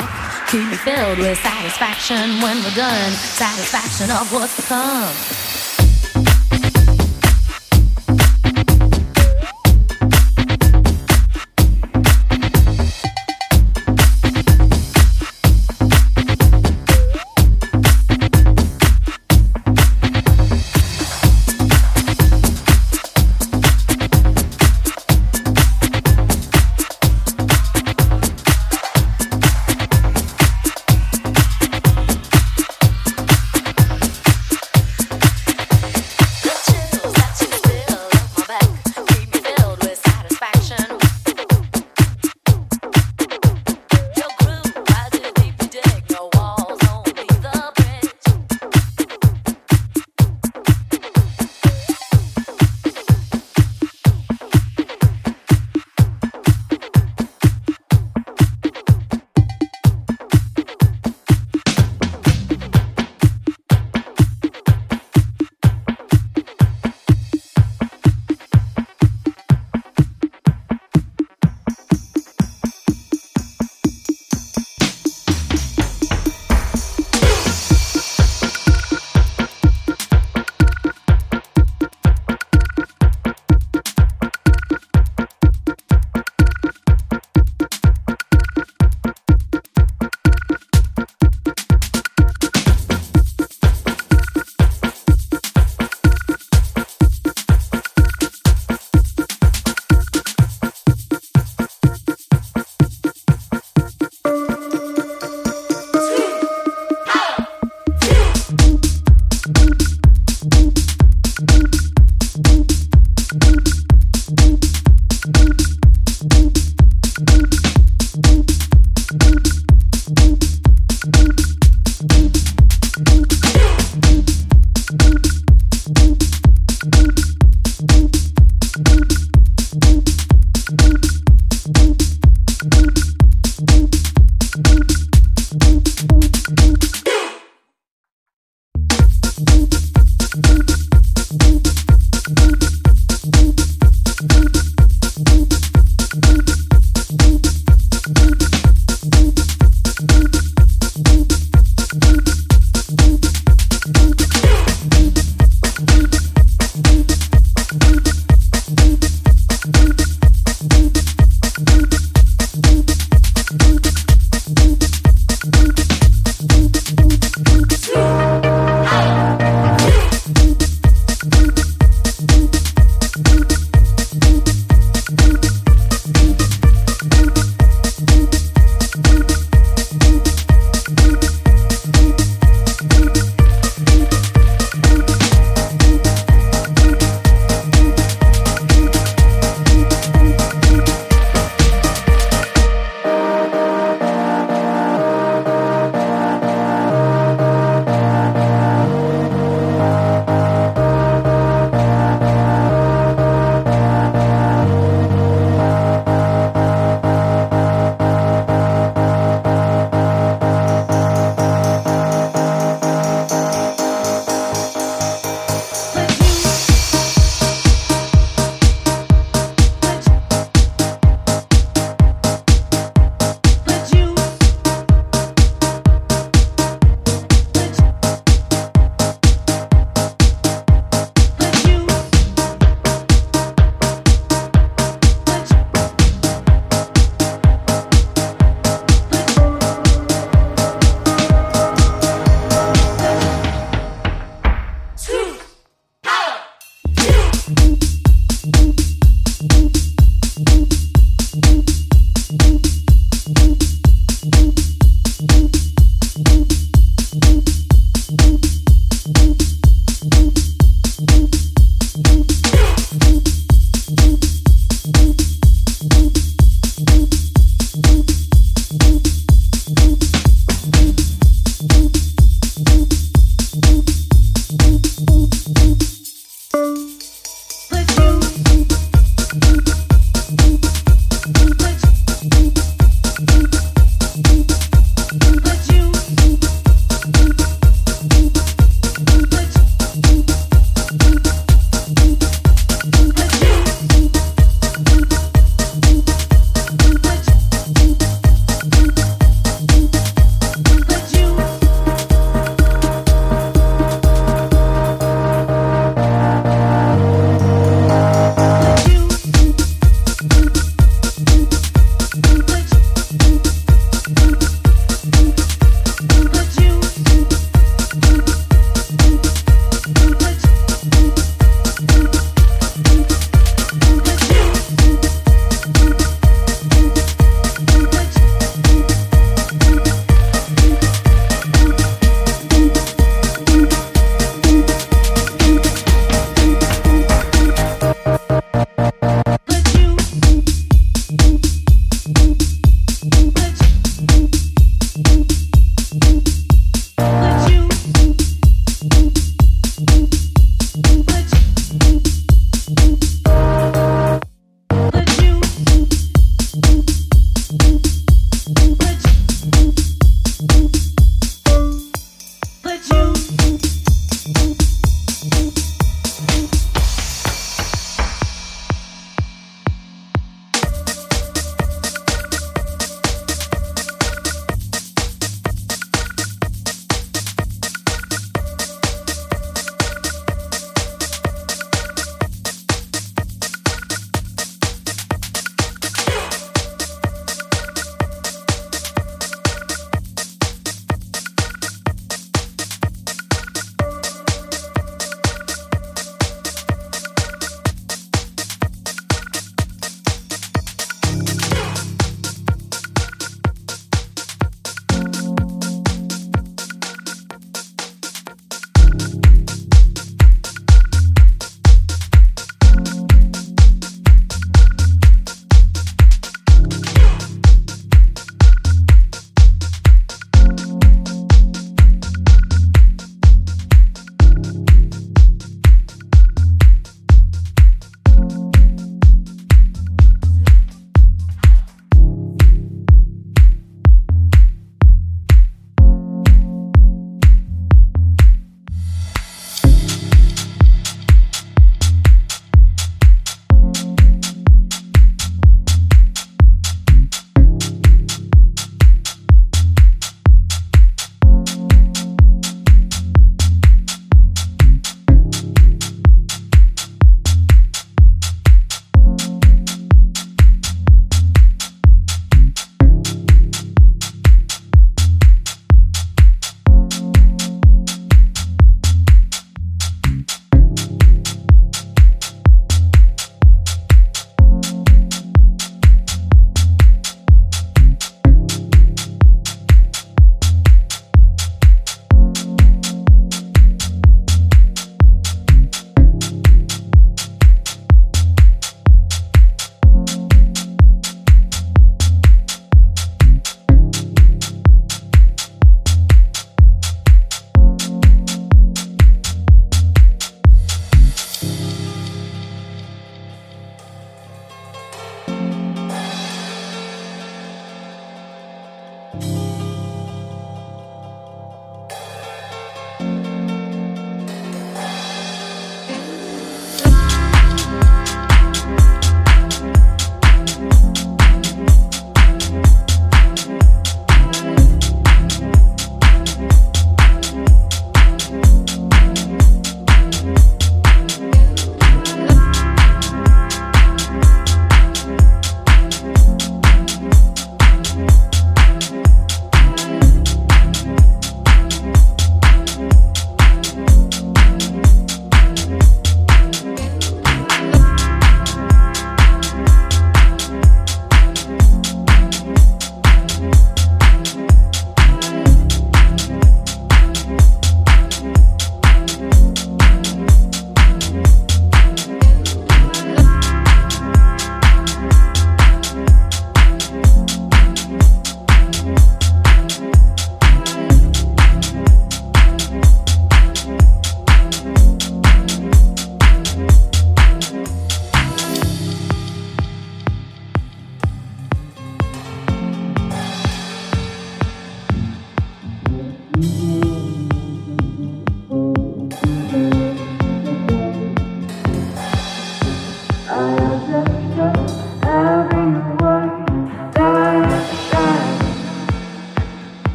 back to filled with satisfaction when we're done, satisfaction of what's to come.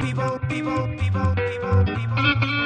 people, people, people, people, people.